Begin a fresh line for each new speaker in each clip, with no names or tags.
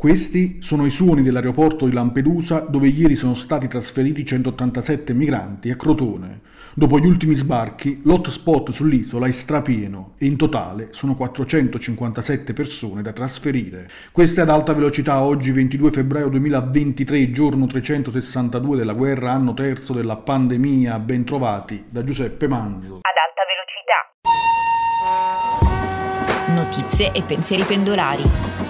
Questi sono i suoni dell'aeroporto di Lampedusa dove ieri sono stati trasferiti 187 migranti a Crotone. Dopo gli ultimi sbarchi, l'hotspot sull'isola è strapieno e in totale sono 457 persone da trasferire. Questa è ad alta velocità oggi 22 febbraio 2023, giorno 362 della guerra, anno terzo della pandemia. Bentrovati da Giuseppe Manzo.
Ad alta velocità. Notizie e pensieri pendolari.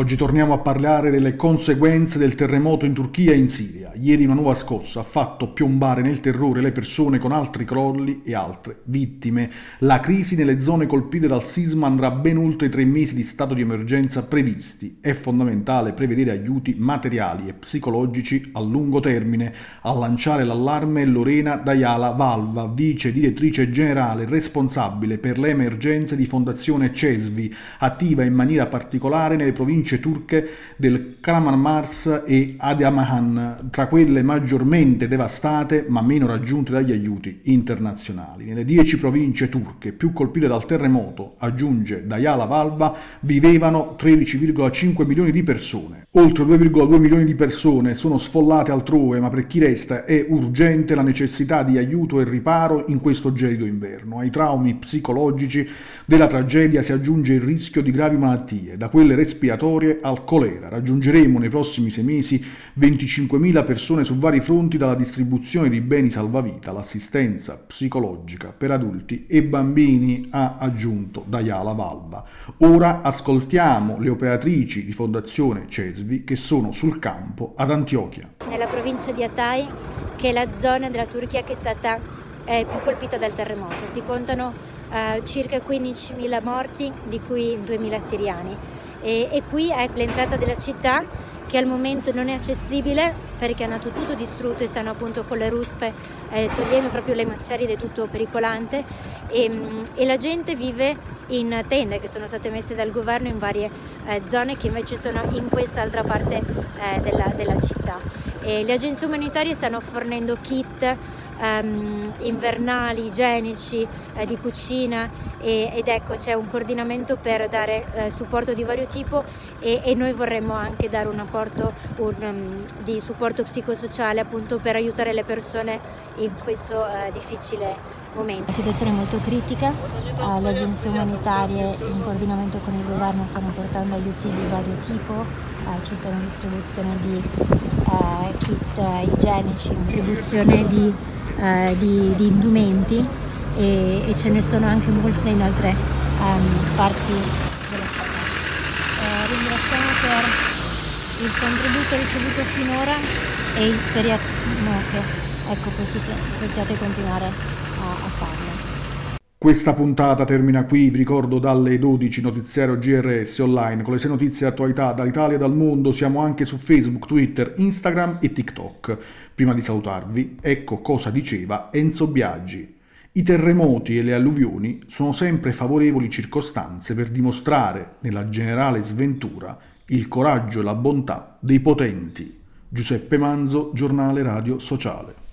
Oggi torniamo a parlare delle conseguenze del terremoto in Turchia e in Siria. Ieri una nuova scossa ha fatto piombare nel terrore le persone con altri crolli e altre vittime. La crisi nelle zone colpite dal sisma andrà ben oltre i tre mesi di stato di emergenza previsti. È fondamentale prevedere aiuti materiali e psicologici a lungo termine. A lanciare l'allarme Lorena Dayala Valva, vice direttrice generale responsabile per le emergenze di Fondazione Cesvi, attiva in maniera particolare nelle province province turche del Kahramanmars e Adiamahan, tra quelle maggiormente devastate ma meno raggiunte dagli aiuti internazionali. Nelle dieci province turche più colpite dal terremoto, aggiunge Dayala Valva, vivevano 13,5 milioni di persone. Oltre 2,2 milioni di persone sono sfollate altrove, ma per chi resta è urgente la necessità di aiuto e riparo in questo gelido inverno. Ai traumi psicologici della tragedia si aggiunge il rischio di gravi malattie, da quelle respiratorie respiratorie al colera. Raggiungeremo nei prossimi sei mesi 25.000 persone su vari fronti dalla distribuzione di beni salvavita all'assistenza psicologica per adulti e bambini, ha aggiunto Dayala Valva. Ora ascoltiamo le operatrici di Fondazione Cesvi che sono sul campo ad Antiochia.
Nella provincia di Atay, che è la zona della Turchia che è stata eh, più colpita dal terremoto. Si contano eh, circa 15.000 morti, di cui 2.000 siriani e, e qui è l'entrata della città che al momento non è accessibile perché hanno tutto distrutto e stanno appunto con le ruspe eh, togliendo proprio le macerie ed è tutto pericolante e, mm, e, la gente vive in tende che sono state messe dal governo in varie eh, zone che invece sono in quest'altra parte eh, della, della, città. E le agenzie umanitarie stanno fornendo kit um, invernali, igienici, eh, di cucina e, ed ecco c'è un coordinamento per dare eh, supporto di vario tipo e, e, noi vorremmo anche dare un apporto un, um, di supporto psicosociale appunto per aiutare le persone in questo uh, difficile momento. La situazione è molto critica, uh, le agenzie umanitarie in coordinamento con il governo stanno portando aiuti di vario tipo, uh, ci sono distribuzione di kit igienici, distribuzione di eh, di, di, indumenti e, e, ce ne sono anche molte in altre um, parti della città. Eh, ringraziamo per il contributo ricevuto finora e speriamo che ecco, possiate continuare a, a farlo.
Questa puntata termina qui, vi ricordo dalle 12 notiziario GRS online con le 6 notizie di attualità dall'Italia e dal mondo, siamo anche su Facebook, Twitter, Instagram e TikTok. Prima di salutarvi, ecco cosa diceva Enzo Biaggi. I terremoti e le alluvioni sono sempre favorevoli circostanze per dimostrare, nella generale sventura, il coraggio e la bontà dei potenti. Giuseppe Manzo, giornale radio sociale.